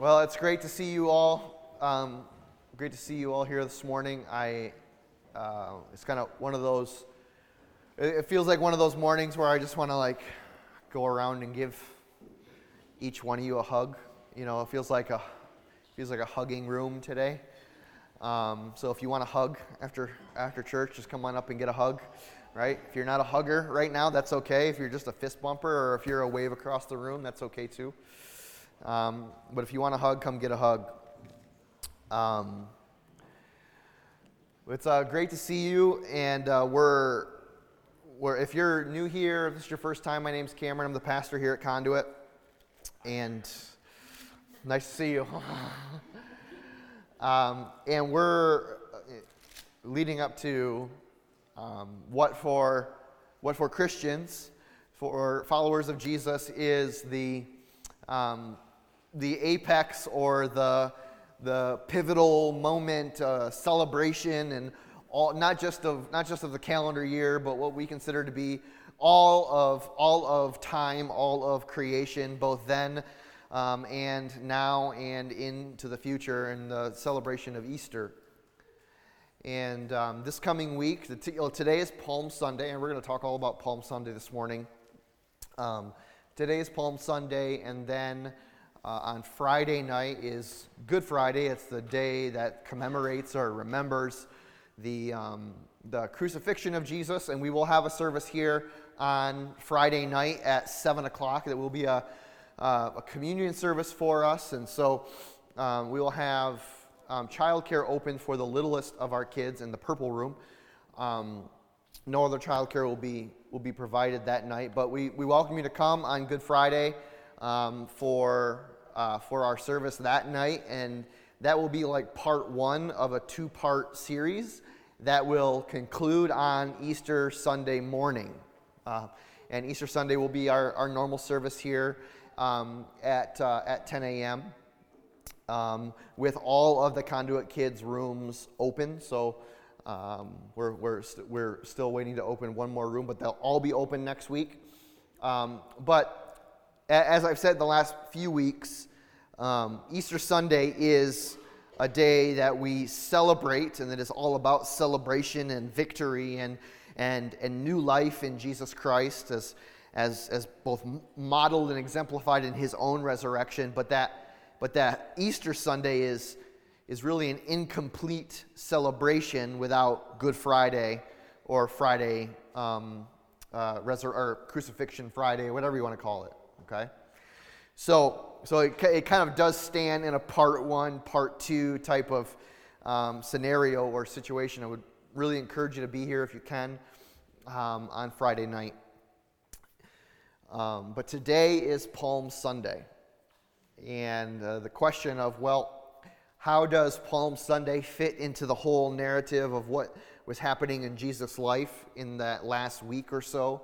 Well, it's great to see you all. Um, great to see you all here this morning. I, uh, it's kind of one of those. It, feels like one of those mornings where I just want to like go around and give each one of you a hug. You know, it feels like a feels like a hugging room today. Um, so if you want a hug after after church, just come on up and get a hug. Right? If you're not a hugger right now, that's okay. If you're just a fist bumper or if you're a wave across the room, that's okay too. Um, but if you want a hug, come get a hug. Um, it's uh, great to see you, and uh, we're, we're, if you're new here, if this is your first time, my name's Cameron. I'm the pastor here at Conduit, and nice to see you. um, and we're uh, leading up to um, what for what for Christians, for followers of Jesus, is the um, the apex or the, the pivotal moment, uh, celebration, and all, not, just of, not just of the calendar year, but what we consider to be all of, all of time, all of creation, both then um, and now and into the future, and the celebration of Easter. And um, this coming week, t- today is Palm Sunday, and we're going to talk all about Palm Sunday this morning. Um, today is Palm Sunday, and then uh, on Friday night is Good Friday. It's the day that commemorates or remembers the, um, the crucifixion of Jesus. And we will have a service here on Friday night at 7 o'clock. That will be a, uh, a communion service for us. And so um, we will have um, childcare open for the littlest of our kids in the purple room. Um, no other childcare will be, will be provided that night. But we, we welcome you to come on Good Friday um, for, uh, for our service that night. And that will be like part one of a two part series that will conclude on Easter Sunday morning. Uh, and Easter Sunday will be our, our normal service here um, at, uh, at 10 a.m. Um, with all of the conduit kids' rooms open. So um, we're, we're, st- we're still waiting to open one more room, but they'll all be open next week. Um, but as I've said the last few weeks, um, Easter Sunday is a day that we celebrate, and that is all about celebration and victory and, and, and new life in Jesus Christ, as, as, as both modeled and exemplified in his own resurrection. But that, but that Easter Sunday is, is really an incomplete celebration without Good Friday or Friday, um, uh, resur- or Crucifixion Friday, whatever you want to call it okay? So, so it, it kind of does stand in a part one, part two type of um, scenario or situation. I would really encourage you to be here if you can um, on Friday night. Um, but today is Palm Sunday. And uh, the question of, well, how does Palm Sunday fit into the whole narrative of what was happening in Jesus' life in that last week or so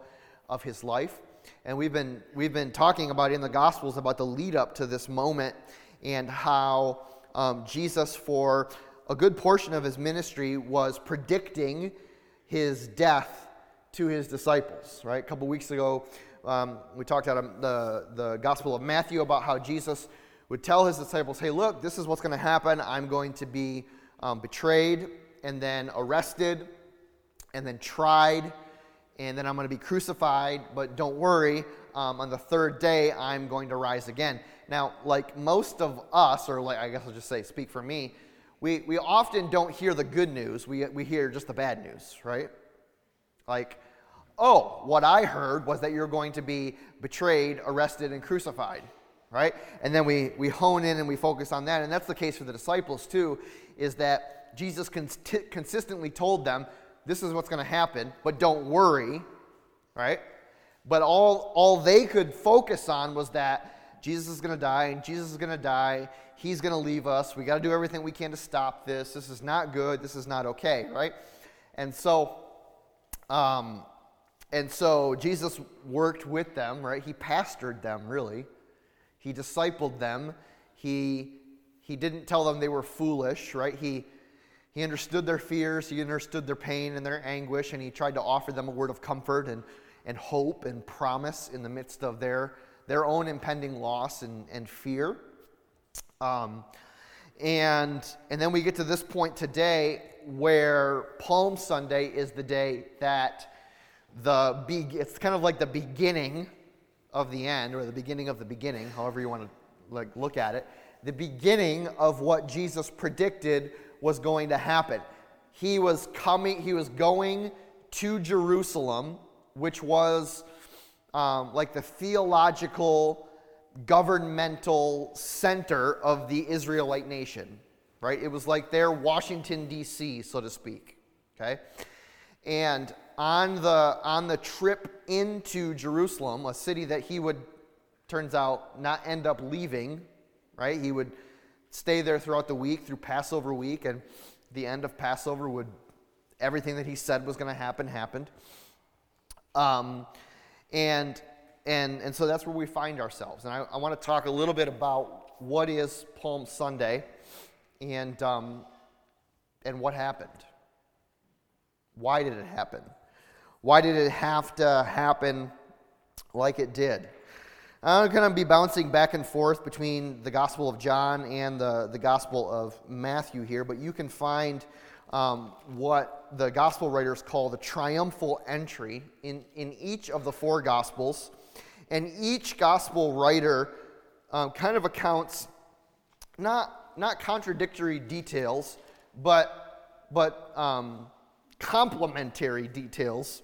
of his life? And we've been, we've been talking about in the Gospels about the lead up to this moment and how um, Jesus, for a good portion of his ministry, was predicting his death to his disciples. Right? A couple weeks ago, um, we talked about the, the Gospel of Matthew about how Jesus would tell his disciples, hey, look, this is what's going to happen. I'm going to be um, betrayed and then arrested and then tried and then I'm going to be crucified, but don't worry, um, on the third day, I'm going to rise again. Now, like most of us, or like I guess I'll just say, speak for me, we, we often don't hear the good news, we, we hear just the bad news, right? Like, oh, what I heard was that you're going to be betrayed, arrested, and crucified, right? And then we, we hone in and we focus on that. And that's the case for the disciples, too, is that Jesus cons- consistently told them, this is what's going to happen, but don't worry, right? But all, all they could focus on was that Jesus is going to die, and Jesus is going to die. He's going to leave us. We got to do everything we can to stop this. This is not good. This is not okay, right? And so, um, and so Jesus worked with them, right? He pastored them, really. He discipled them. He, he didn't tell them they were foolish, right? He, he understood their fears, he understood their pain and their anguish, and he tried to offer them a word of comfort and, and hope and promise in the midst of their, their own impending loss and, and fear. Um, and, and then we get to this point today where Palm Sunday is the day that the be, it's kind of like the beginning of the end or the beginning of the beginning, however you want to like look at it, the beginning of what Jesus predicted was going to happen. He was coming, he was going to Jerusalem, which was um, like the theological, governmental center of the Israelite nation, right? It was like their Washington, D.C., so to speak, okay? And on the, on the trip into Jerusalem, a city that he would, turns out, not end up leaving, right? He would stay there throughout the week, through Passover week, and the end of Passover would, everything that he said was going to happen, happened. Um, and, and, and so that's where we find ourselves. And I, I want to talk a little bit about what is Palm Sunday and, um, and what happened. Why did it happen? Why did it have to happen like it did? I'm going to be bouncing back and forth between the Gospel of John and the, the Gospel of Matthew here, but you can find um, what the Gospel writers call the triumphal entry in, in each of the four Gospels. And each Gospel writer um, kind of accounts not, not contradictory details, but, but um, complementary details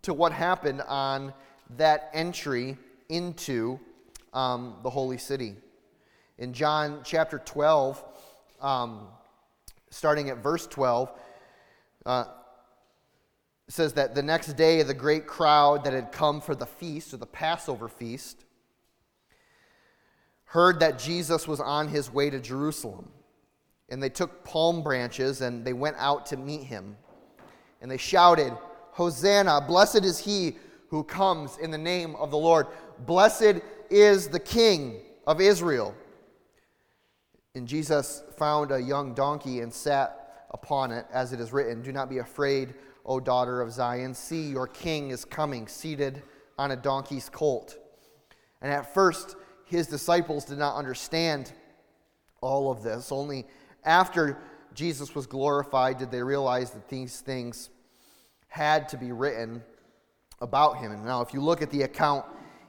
to what happened on that entry into um, the holy city. In John chapter 12, um, starting at verse 12, uh, says that the next day, the great crowd that had come for the feast, or the Passover feast, heard that Jesus was on his way to Jerusalem. And they took palm branches and they went out to meet him. And they shouted, Hosanna, blessed is he who comes in the name of the Lord. Blessed is the King of Israel. And Jesus found a young donkey and sat upon it, as it is written Do not be afraid, O daughter of Zion. See, your king is coming, seated on a donkey's colt. And at first, his disciples did not understand all of this. Only after Jesus was glorified did they realize that these things had to be written about him. And now, if you look at the account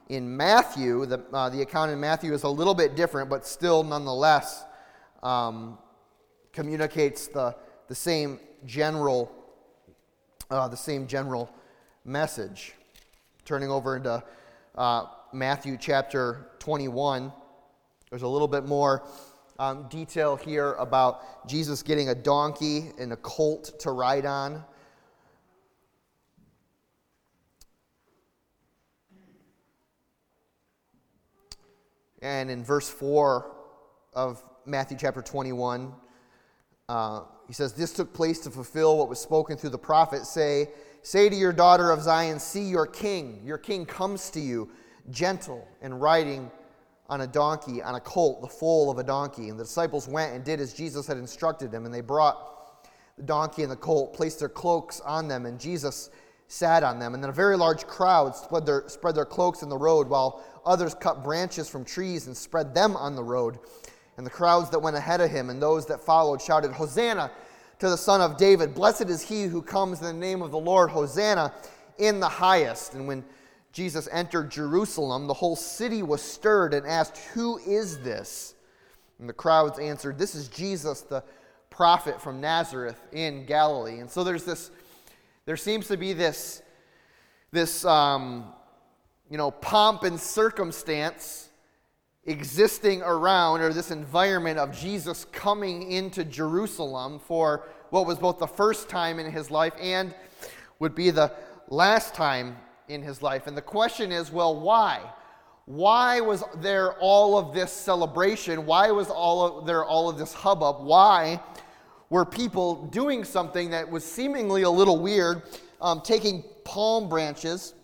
in Matthew, the, uh, the account in Matthew is a little bit different, but still, nonetheless, um, communicates the, the same general uh, the same general message. Turning over into uh, Matthew chapter 21, there's a little bit more um, detail here about Jesus getting a donkey and a colt to ride on. And in verse 4 of Matthew chapter 21, uh, he says, This took place to fulfill what was spoken through the prophet. Say, say to your daughter of Zion, See your king. Your king comes to you, gentle and riding on a donkey, on a colt, the foal of a donkey. And the disciples went and did as Jesus had instructed them. And they brought the donkey and the colt, placed their cloaks on them, and Jesus sat on them. And then a very large crowd spread their, spread their cloaks in the road, while others cut branches from trees and spread them on the road. And the crowds that went ahead of him and those that followed shouted, Hosanna to the Son of David! Blessed is he who comes in the name of the Lord! Hosanna in the highest! And when Jesus entered Jerusalem, the whole city was stirred and asked, Who is this? And the crowds answered, This is Jesus, the prophet from Nazareth in Galilee. And so there's this there seems to be this, this um, you know, pomp and circumstance existing around, or this environment of Jesus coming into Jerusalem for what was both the first time in his life and would be the last time in his life. And the question is well, why? Why was there all of this celebration? Why was all of, there all of this hubbub? Why were people doing something that was seemingly a little weird, um, taking palm branches,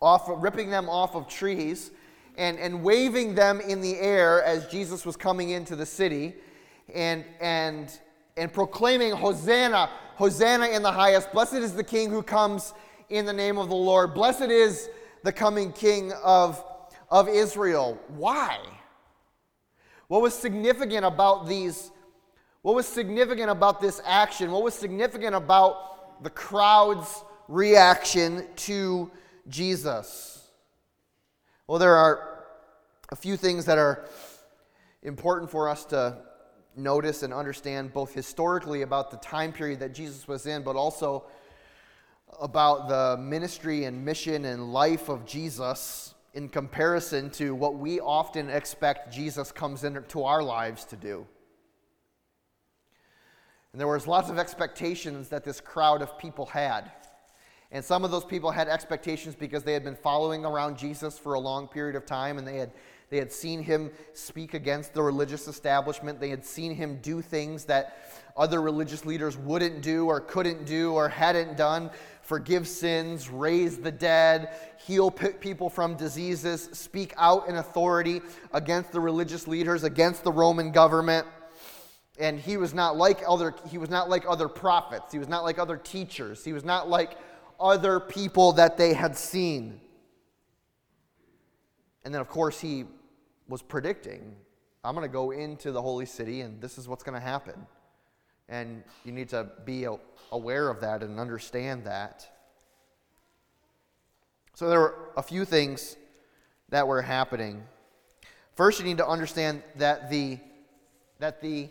off, ripping them off of trees, and, and waving them in the air as Jesus was coming into the city, and, and, and proclaiming, Hosanna, Hosanna in the highest. Blessed is the King who comes in the name of the Lord. Blessed is the coming King of, of Israel. Why? What was significant about these? What was significant about this action? What was significant about the crowd's reaction to Jesus? Well, there are a few things that are important for us to notice and understand both historically about the time period that Jesus was in, but also about the ministry and mission and life of Jesus in comparison to what we often expect Jesus comes into our lives to do. And there was lots of expectations that this crowd of people had. And some of those people had expectations because they had been following around Jesus for a long period of time and they had they had seen him speak against the religious establishment. They had seen him do things that other religious leaders wouldn't do or couldn't do or hadn't done forgive sins, raise the dead, heal people from diseases, speak out in authority against the religious leaders, against the Roman government. And he was not like other he was not like other prophets. He was not like other teachers. He was not like other people that they had seen. And then of course he was predicting, I'm going to go into the holy city and this is what's going to happen. And you need to be aware of that and understand that. So there were a few things that were happening. First, you need to understand that the, that the,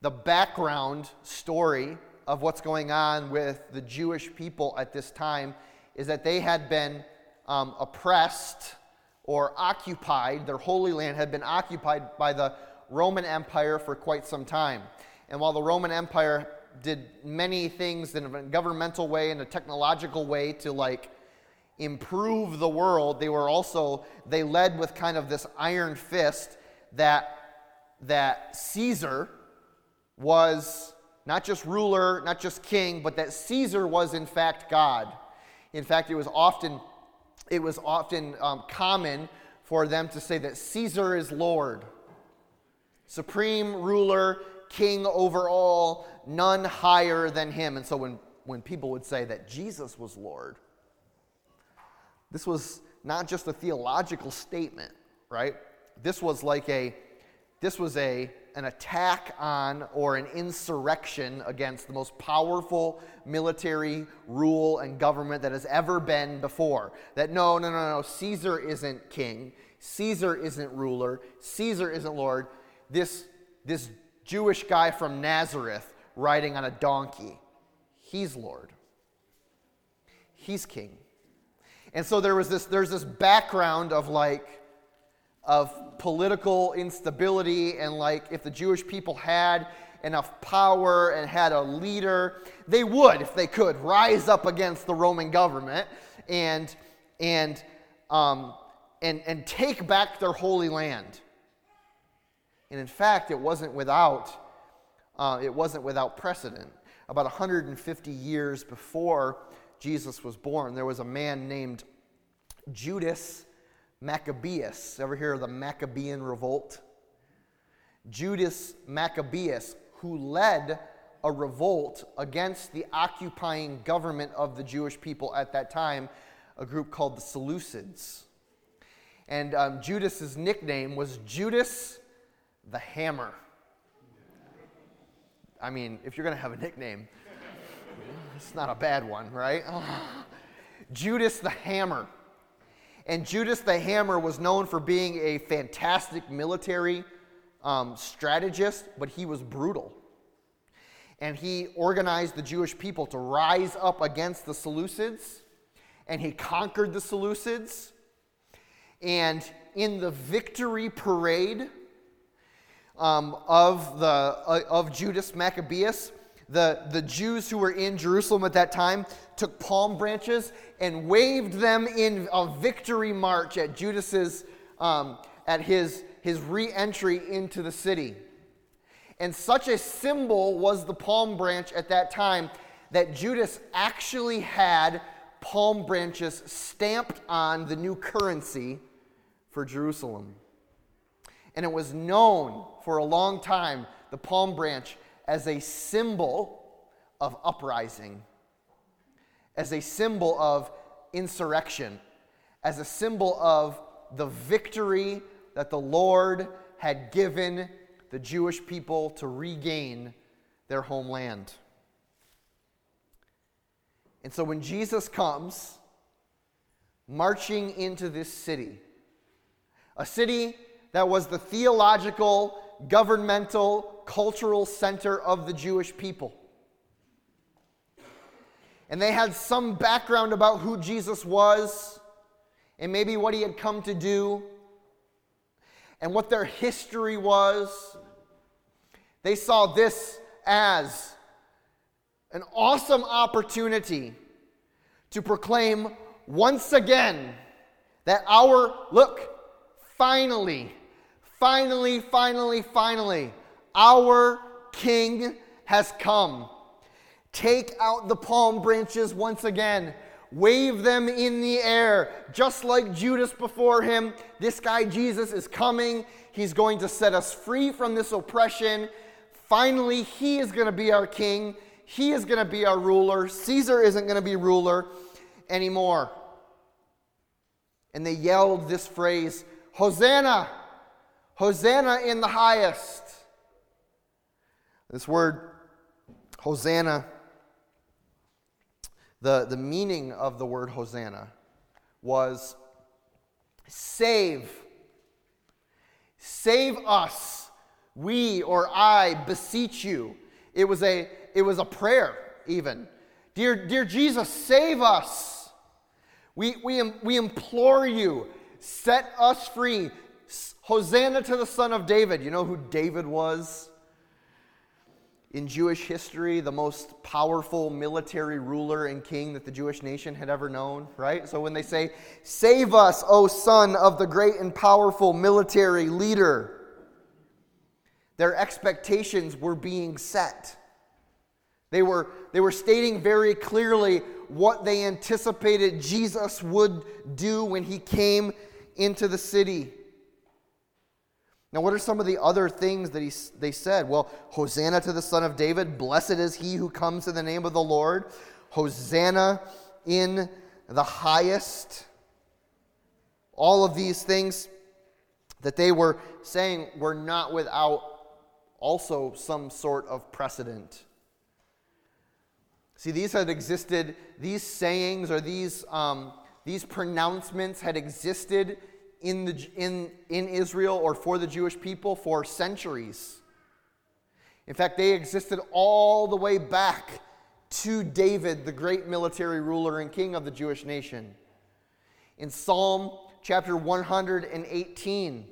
the background story of what's going on with the Jewish people at this time is that they had been um, oppressed or occupied, their holy land had been occupied by the Roman Empire for quite some time. And while the Roman Empire did many things in a governmental way and a technological way to like improve the world, they were also, they led with kind of this iron fist that, that Caesar was not just ruler, not just king, but that Caesar was in fact God. In fact, it was often it was often um, common for them to say that Caesar is Lord, supreme ruler, king over all, none higher than him. And so when, when people would say that Jesus was Lord, this was not just a theological statement, right? This was like a, this was a, an attack on or an insurrection against the most powerful military rule and government that has ever been before. That no, no, no, no, Caesar isn't king, Caesar isn't ruler, Caesar isn't Lord. This, this Jewish guy from Nazareth riding on a donkey, he's Lord, he's king. And so there was this, there's this background of like, of political instability and like if the Jewish people had enough power and had a leader, they would, if they could, rise up against the Roman government and and um, and and take back their holy land. And in fact, it wasn't without uh, it wasn't without precedent. About 150 years before Jesus was born, there was a man named Judas Maccabeus. Ever hear of the Maccabean revolt? Judas Maccabeus, who led a revolt against the occupying government of the Jewish people at that time, a group called the Seleucids. And um, Judas's nickname was Judas the Hammer. I mean, if you're going to have a nickname, it's not a bad one, right? Judas the Hammer. And Judas the Hammer was known for being a fantastic military um, strategist, but he was brutal. And he organized the Jewish people to rise up against the Seleucids, and he conquered the Seleucids. And in the victory parade um, of, the, uh, of Judas Maccabeus, the, the Jews who were in Jerusalem at that time took palm branches and waved them in a victory march at Judas's um, at his his re-entry into the city. And such a symbol was the palm branch at that time that Judas actually had palm branches stamped on the new currency for Jerusalem. And it was known for a long time, the palm branch, as a symbol of uprising, as a symbol of insurrection, as a symbol of the victory that the Lord had given the Jewish people to regain their homeland. And so when Jesus comes marching into this city, a city that was the theological, governmental, cultural center of the Jewish people. And they had some background about who Jesus was and maybe what he had come to do and what their history was. They saw this as an awesome opportunity to proclaim once again that our, look, finally, finally, finally, finally, our King has come. Take out the palm branches once again. Wave them in the air, just like Judas before him. This guy, Jesus, is coming. He's going to set us free from this oppression. Finally, he is going to be our king. He is going to be our ruler. Caesar isn't going to be ruler anymore. And they yelled this phrase Hosanna! Hosanna in the highest. This word, Hosanna, the, the meaning of the word Hosanna was save. Save us. We or I beseech you. It was a, it was a prayer, even. Dear, dear Jesus, save us. We, we, we implore you, set us free. Hosanna to the Son of David. You know who David was? In Jewish history, the most powerful military ruler and king that the Jewish nation had ever known, right? So when they say, Save us, O son of the great and powerful military leader, their expectations were being set. They were, they were stating very clearly what they anticipated Jesus would do when he came into the city. Now, what are some of the other things that he, they said? Well, Hosanna to the Son of David. Blessed is he who comes in the name of the Lord. Hosanna in the highest. All of these things that they were saying were not without also some sort of precedent. See, these had existed, these sayings or these, um, these pronouncements had existed in, the, in, in Israel or for the Jewish people for centuries. In fact, they existed all the way back to David, the great military ruler and king of the Jewish nation. In Psalm chapter 118,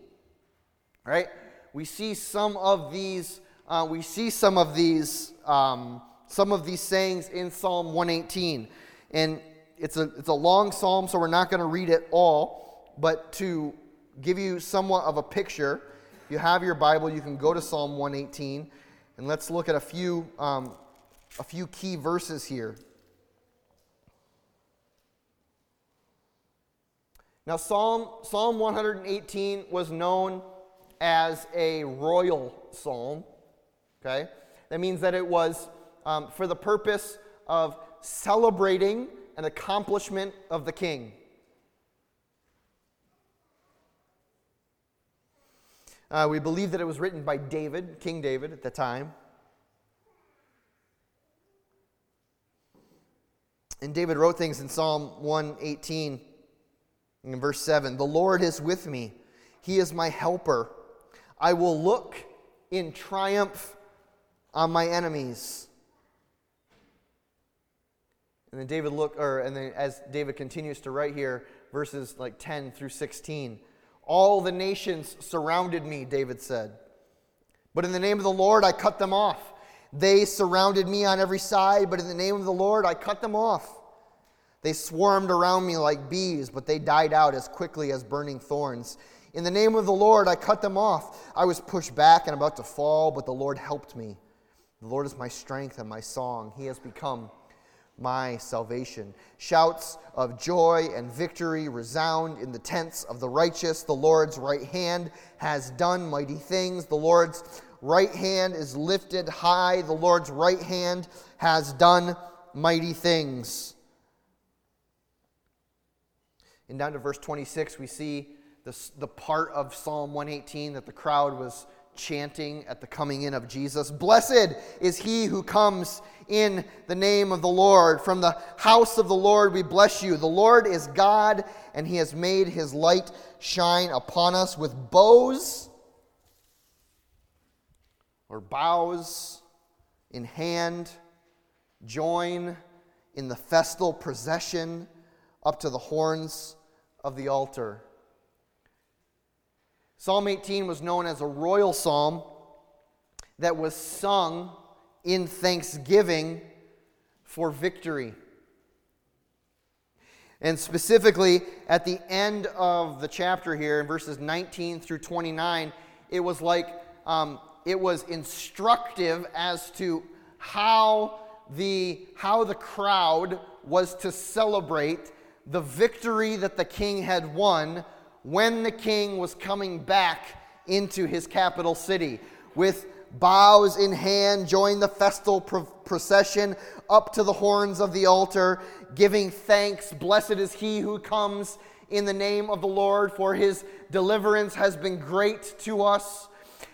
right, we see some of these, uh, we see some of these um, some of these sayings in Psalm 118. And it's a, it's a long psalm, so we're not going to read it all. But to give you somewhat of a picture, you have your Bible, you can go to Psalm 118. And let's look at a few, um, a few key verses here. Now, Psalm, Psalm 118 was known as a royal psalm. Okay? That means that it was um, for the purpose of celebrating an accomplishment of the king. Uh, we believe that it was written by David, King David, at the time. And David wrote things in Psalm 118, in verse 7 The Lord is with me, He is my helper. I will look in triumph on my enemies. And then David look, or and then as David continues to write here, verses like 10 through 16. All the nations surrounded me, David said. But in the name of the Lord, I cut them off. They surrounded me on every side, but in the name of the Lord, I cut them off. They swarmed around me like bees, but they died out as quickly as burning thorns. In the name of the Lord, I cut them off. I was pushed back and about to fall, but the Lord helped me. The Lord is my strength and my song. He has become my salvation. Shouts of joy and victory resound in the tents of the righteous. The Lord's right hand has done mighty things. The Lord's right hand is lifted high. The Lord's right hand has done mighty things. And down to verse 26, we see the, the part of Psalm 118 that the crowd was chanting at the coming in of Jesus. Blessed is he who comes in the name of the Lord. From the house of the Lord we bless you. The Lord is God, and he has made his light shine upon us with bows or bows in hand. Join in the festal procession up to the horns of the altar. Psalm 18 was known as a royal psalm that was sung in thanksgiving for victory. And specifically, at the end of the chapter here, in verses 19 through 29, it was like um, it was instructive as to how the, how the crowd was to celebrate the victory that the king had won when the king was coming back into his capital city. With bows in hand, joined the festal procession up to the horns of the altar, giving thanks. Blessed is he who comes in the name of the Lord, for his deliverance has been great to us.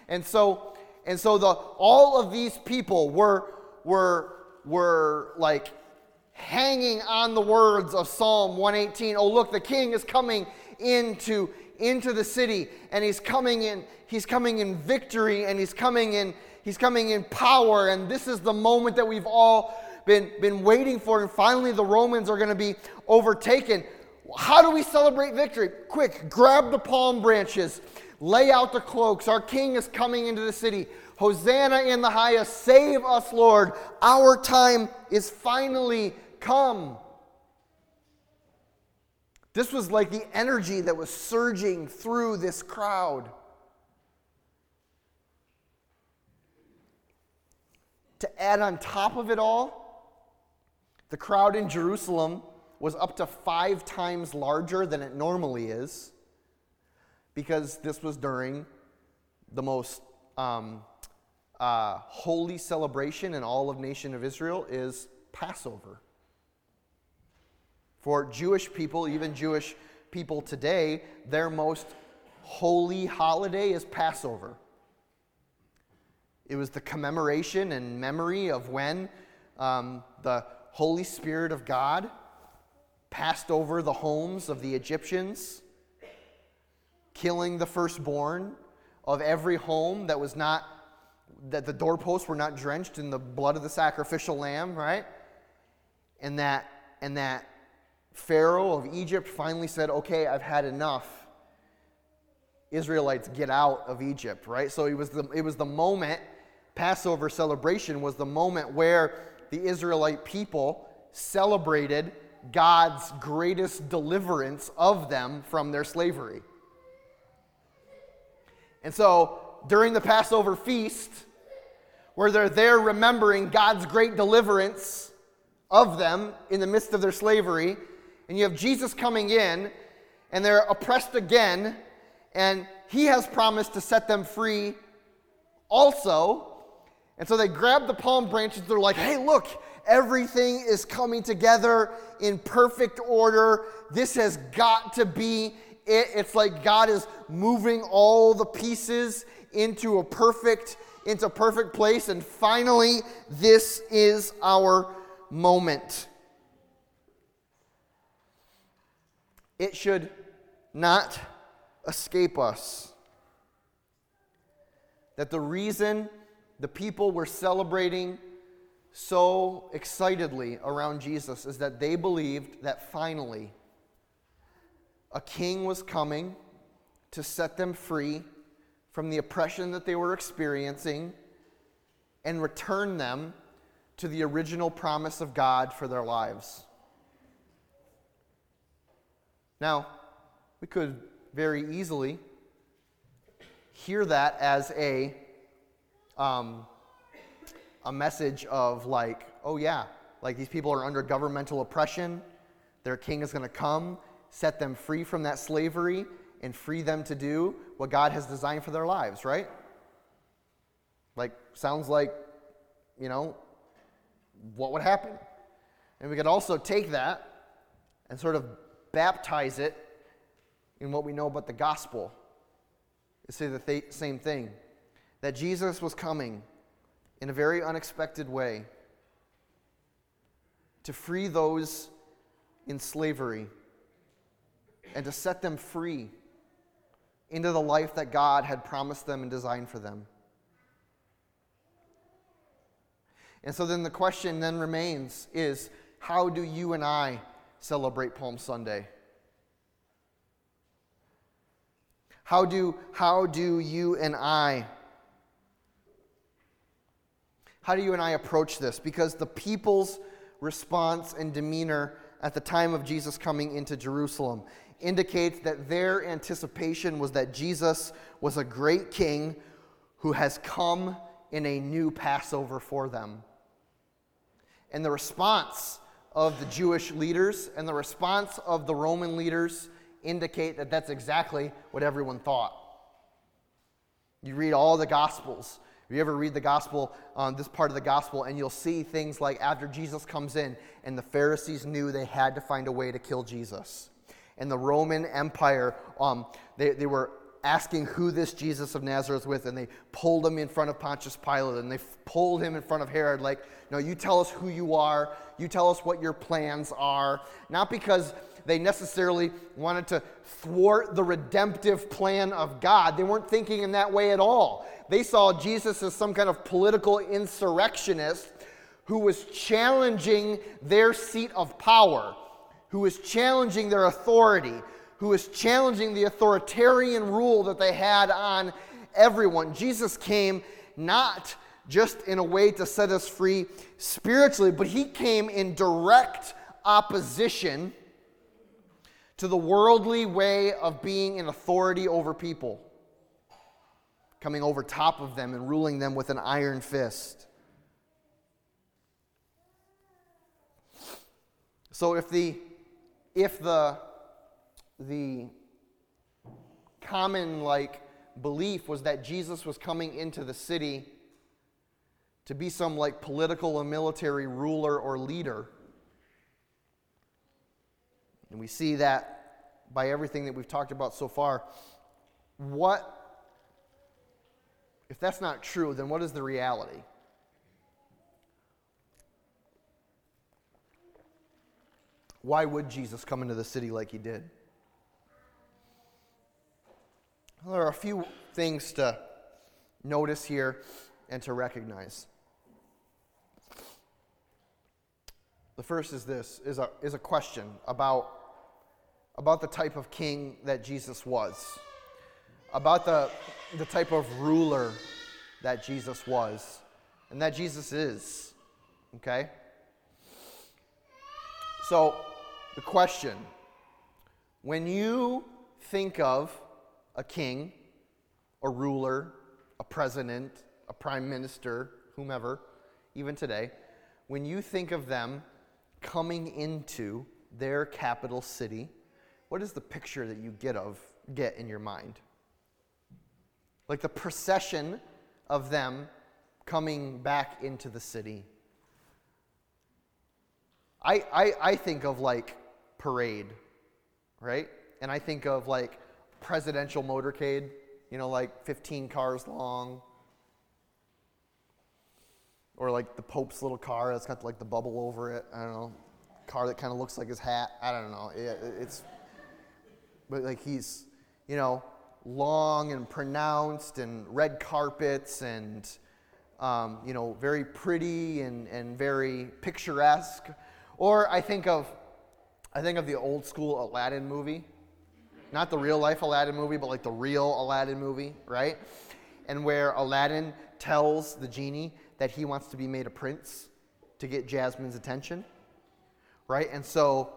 And so, and so the, all of these people were, were, were like hanging on the words of Psalm 118. Oh, look, the king is coming into, into the city and he's coming in he's coming in victory and he's coming in he's coming in power. And this is the moment that we've all been, been waiting for and finally the romans are going to be overtaken. How do we celebrate victory? Quick grab the palm branches lay out the cloaks. Our king is coming into the city. Hosanna in the highest. Save us lord. Our time is finally come this was like the energy that was surging through this crowd. To add on top of it all, the crowd in Jerusalem was up to five times larger than it normally is because this was during the most um, uh, holy celebration in all of nation of Israel is Passover. For Jewish people, even Jewish people today, their most holy holiday is Passover. It was the commemoration and memory of when um, the Holy Spirit of God passed over the homes of the Egyptians, killing the firstborn of every home that was not, that the doorposts were not drenched in the blood of the sacrificial lamb, right? And that, and that Pharaoh of Egypt finally said, Okay, I've had enough. Israelites get out of Egypt, right? So it was the, it was the moment, Passover celebration was the moment where the Israelite people celebrated God's greatest deliverance of them from their slavery. And so during the Passover feast, where they're there remembering God's great deliverance of them in the midst of their slavery, and you have Jesus coming in, and they're oppressed again, and he has promised to set them free also. And so they grab the palm branches, they're like, hey, look, everything is coming together in perfect order. This has got to be it. It's like God is moving all the pieces into a perfect into perfect place and finally this is our moment. It should not escape us that the reason the people were celebrating so excitedly around Jesus is that they believed that finally a king was coming to set them free from the oppression that they were experiencing and return them to the original promise of God for their lives. Now, we could very easily hear that as a, um, a message of, like, oh, yeah, like these people are under governmental oppression. Their king is going to come, set them free from that slavery, and free them to do what God has designed for their lives, right? Like, sounds like, you know, what would happen? And we could also take that and sort of baptize it in what we know about the gospel is say the th- same thing that Jesus was coming in a very unexpected way to free those in slavery and to set them free into the life that God had promised them and designed for them. And so then the question then remains is how do you and I celebrate Palm Sunday? How do, how do you and I how do you and I approach this? Because the people's response and demeanor at the time of Jesus coming into Jerusalem indicates that their anticipation was that Jesus was a great king who has come in a new Passover for them. And the response of the Jewish leaders and the response of the Roman leaders indicate that that's exactly what everyone thought. You read all the Gospels. If you ever read the Gospel, um, this part of the Gospel, and you'll see things like after Jesus comes in, and the Pharisees knew they had to find a way to kill Jesus. And the Roman Empire, um, they, they were asking who this Jesus of Nazareth with, and they pulled him in front of Pontius Pilate, and they pulled him in front of Herod, like, no, you tell us who you are, you tell us what your plans are. Not because they necessarily wanted to thwart the redemptive plan of God. They weren't thinking in that way at all. They saw Jesus as some kind of political insurrectionist who was challenging their seat of power, who was challenging their authority, who was challenging the authoritarian rule that they had on everyone. Jesus came not just in a way to set us free spiritually, but he came in direct opposition to the worldly way of being in authority over people, coming over top of them and ruling them with an iron fist. So if the if the the common like belief was that Jesus was coming into the city to be some like political or military ruler or leader. And we see that by everything that we've talked about so far. What, if that's not true, then what is the reality? Why would Jesus come into the city like he did? Well, there are a few things to notice here and to recognize. The first is this is a, is a question about, about the type of king that Jesus was, about the, the type of ruler that Jesus was, and that Jesus is. Okay? So, the question when you think of a king, a ruler, a president, a prime minister, whomever, even today, when you think of them coming into their capital city, what is the picture that you get of get in your mind? Like the procession of them coming back into the city. I, I, I think of like parade, right? And I think of like presidential motorcade, you know, like 15 cars long. Or like the Pope's little car that's got like the bubble over it. I don't know. Car that kind of looks like his hat. I don't know. It, it's, but like he's, you know, long and pronounced and red carpets and, um, you know, very pretty and, and very picturesque. Or I think of, I think of the old school Aladdin movie not the real life Aladdin movie, but like the real Aladdin movie, right? And where Aladdin tells the genie that he wants to be made a prince to get Jasmine's attention, right? And so,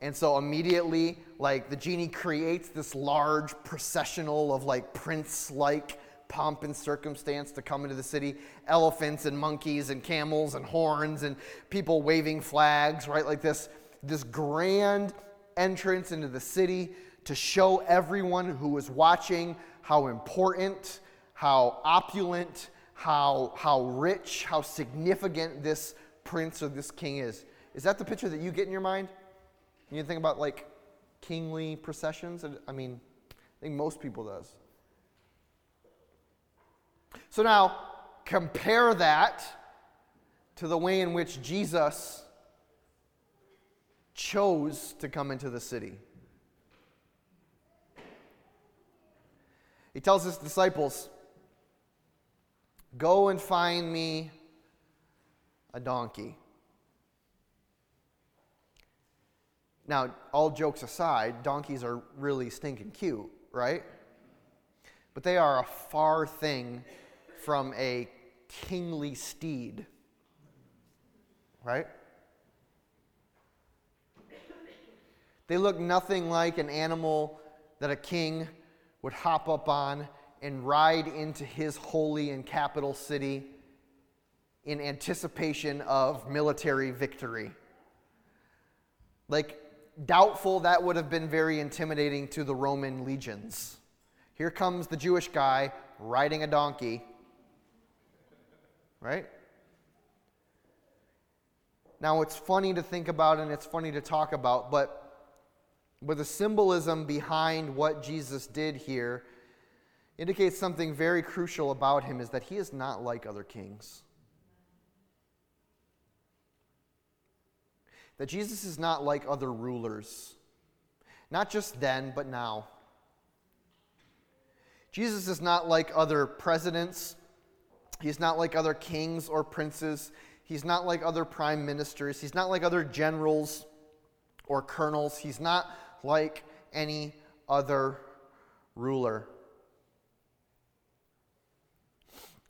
and so immediately, like the genie creates this large processional of like prince-like pomp and circumstance to come into the city elephants and monkeys and camels and horns and people waving flags right like this this grand entrance into the city to show everyone who was watching how important, how opulent, how, how rich, how significant this prince or this king is. Is that the picture that you get in your mind? You think about like kingly processions? I mean, I think most people does. So now compare that to the way in which Jesus chose to come into the city. He tells his disciples, Go and find me a donkey. Now, all jokes aside, donkeys are really stinking cute, right? But they are a far thing from a kingly steed, right? They look nothing like an animal that a king would hop up on and ride into his holy and capital city in anticipation of military victory. Like, doubtful that would have been very intimidating to the Roman legions. Here comes the Jewish guy riding a donkey, right? Now, it's funny to think about and it's funny to talk about, but, but the symbolism behind what Jesus did here indicates something very crucial about him is that he is not like other kings. That Jesus is not like other rulers, not just then, but now. Jesus is not like other presidents. He's not like other kings or princes. He's not like other prime ministers. He's not like other generals or colonels. He's not like any other ruler.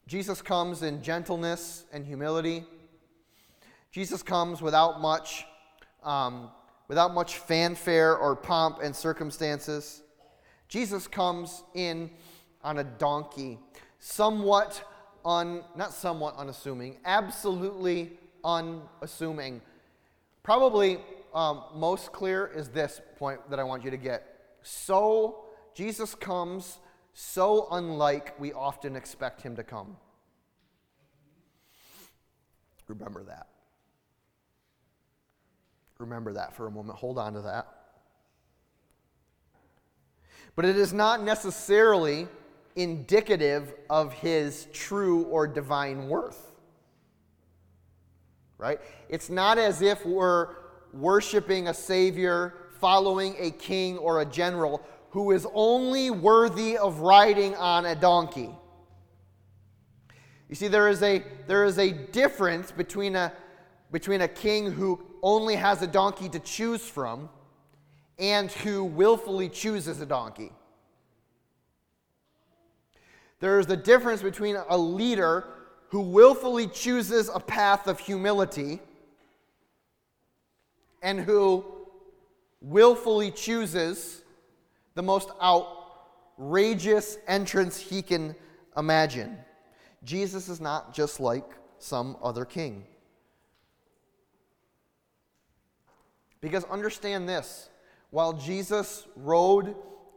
Jesus comes in gentleness and humility. Jesus comes without much, um, without much fanfare or pomp and circumstances. Jesus comes in on a donkey, somewhat un, not somewhat unassuming, absolutely unassuming. Probably um, most clear is this point that I want you to get. So Jesus comes so unlike we often expect him to come. Remember that. Remember that for a moment. Hold on to that. But it is not necessarily indicative of his true or divine worth. Right? It's not as if we're worshiping a Savior, following a king or a general who is only worthy of riding on a donkey. You see, there is a, there is a difference between a, between a king who only has a donkey to choose from and who willfully chooses a donkey. There is a difference between a leader who willfully chooses a path of humility and who willfully chooses the most outrageous entrance he can imagine. Jesus is not just like some other king. Because understand this while Jesus rode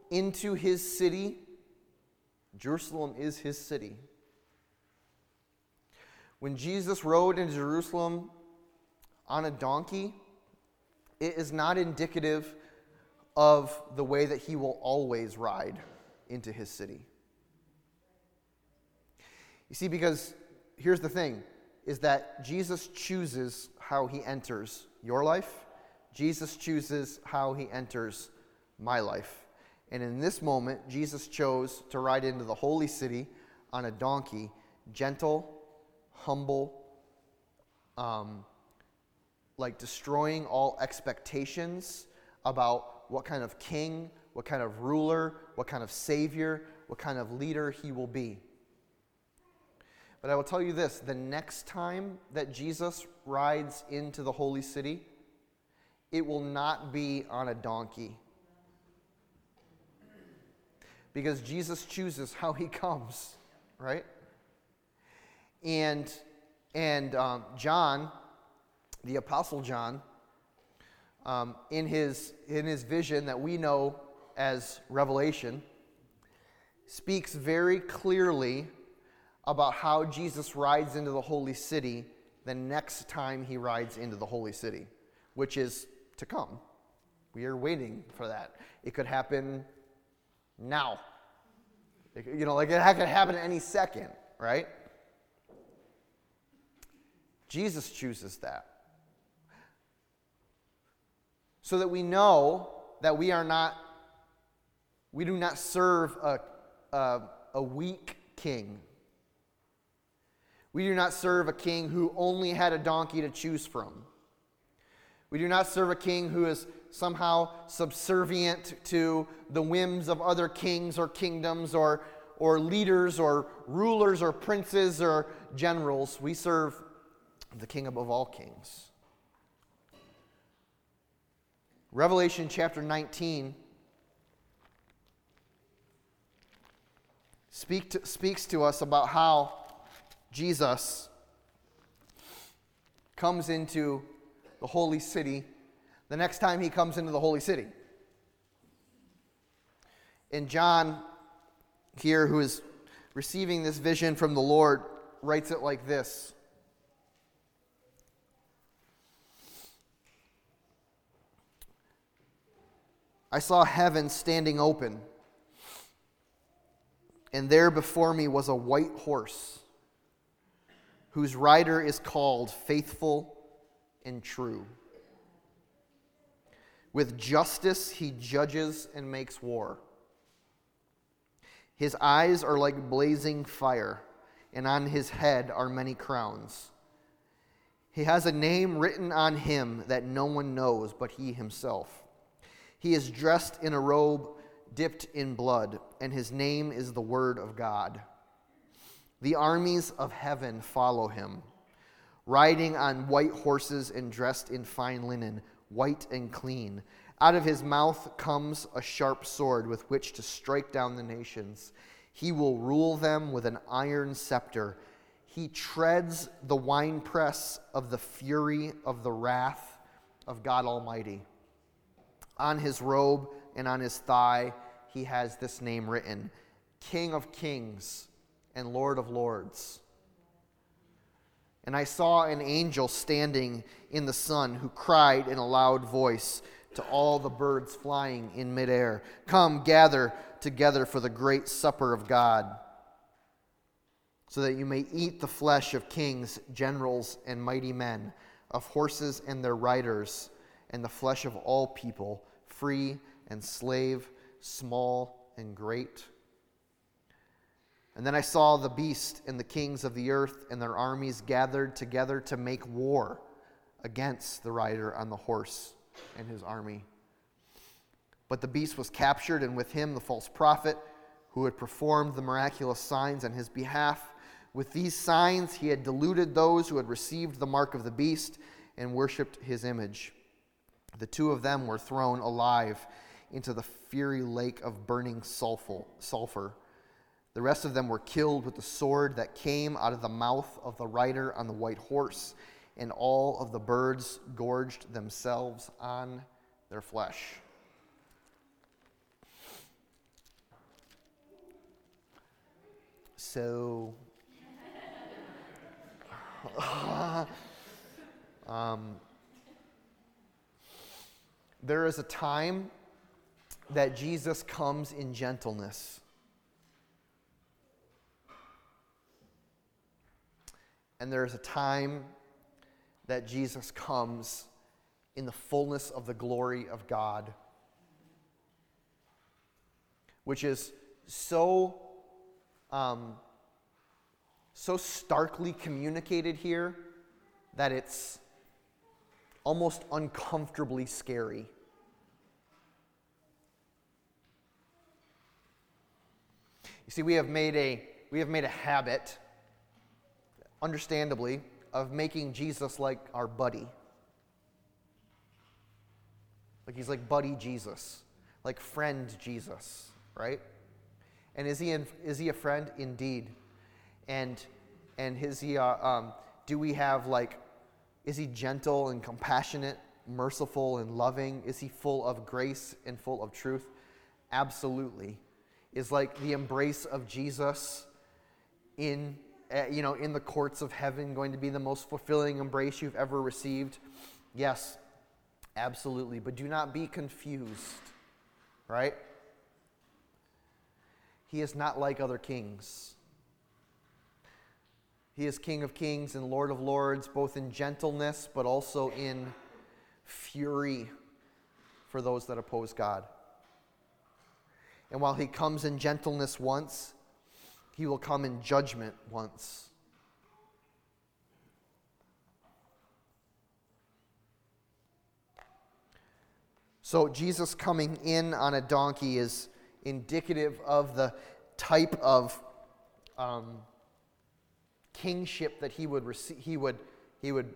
into his city, Jerusalem is his city. When Jesus rode into Jerusalem on a donkey, it is not indicative of the way that he will always ride into his city. You see, because here's the thing is that Jesus chooses how he enters your life. Jesus chooses how he enters my life. And in this moment, Jesus chose to ride into the holy city on a donkey, gentle, humble, um, like destroying all expectations about what kind of king, what kind of ruler, what kind of savior, what kind of leader he will be. But I will tell you this the next time that Jesus rides into the holy city, it will not be on a donkey. Because Jesus chooses how he comes, right? And, and um, John, the Apostle John, um, in, his, in his vision that we know as Revelation, speaks very clearly about how Jesus rides into the holy city the next time he rides into the holy city, which is to come. We are waiting for that. It could happen now. You know, like it could happen any second, right? Jesus chooses that. So that we know that we are not, we do not serve a, a, a weak king. We do not serve a king who only had a donkey to choose from. We do not serve a king who is somehow subservient to the whims of other kings or kingdoms or, or leaders or rulers or princes or generals. We serve the king above all kings. Revelation chapter 19 speak to, speaks to us about how Jesus comes into the holy city the next time he comes into the holy city. And John, here, who is receiving this vision from the Lord, writes it like this. I saw heaven standing open, and there before me was a white horse, whose rider is called Faithful and True. With justice he judges and makes war. His eyes are like blazing fire, and on his head are many crowns. He has a name written on him that no one knows but he himself. He is dressed in a robe dipped in blood, and his name is the Word of God. The armies of heaven follow him, riding on white horses and dressed in fine linen white and clean. Out of his mouth comes a sharp sword with which to strike down the nations. He will rule them with an iron scepter. He treads the winepress of the fury of the wrath of God Almighty. On his robe and on his thigh, he has this name written King of Kings and Lord of Lords. And I saw an angel standing in the sun who cried in a loud voice to all the birds flying in midair Come, gather together for the great supper of God, so that you may eat the flesh of kings, generals, and mighty men, of horses and their riders, and the flesh of all people, free and slave, small and great. And then I saw the beast and the kings of the earth and their armies gathered together to make war against the rider on the horse and his army. But the beast was captured, and with him the false prophet who had performed the miraculous signs on his behalf. With these signs, he had deluded those who had received the mark of the beast and worshipped his image. The two of them were thrown alive into the fiery lake of burning sulfur the rest of them were killed with the sword that came out of the mouth of the rider on the white horse, and all of the birds gorged themselves on their flesh. So, um, there is a time that Jesus comes in gentleness. And there is a time that Jesus comes in the fullness of the glory of God, which is so, um, so starkly communicated here that it's almost uncomfortably scary. You see, we have made a, we have made a habit understandably, of making Jesus like our buddy. Like he's like buddy Jesus, like friend Jesus, right? And is he, in, is he a friend? Indeed. And, and is he, uh, um, do we have like, is he gentle and compassionate, merciful and loving? Is he full of grace and full of truth? Absolutely. Is like the embrace of Jesus in uh, you know, in the courts of heaven going to be the most fulfilling embrace you've ever received? Yes, Absolutely. But do not be confused, right? He is not like other kings. He is King of kings and Lord of lords, both in gentleness but also in fury for those that oppose God. And while he comes in gentleness once, he will come in judgment once. So, Jesus coming in on a donkey is indicative of the type of um, kingship that he would, receive, he, would, he would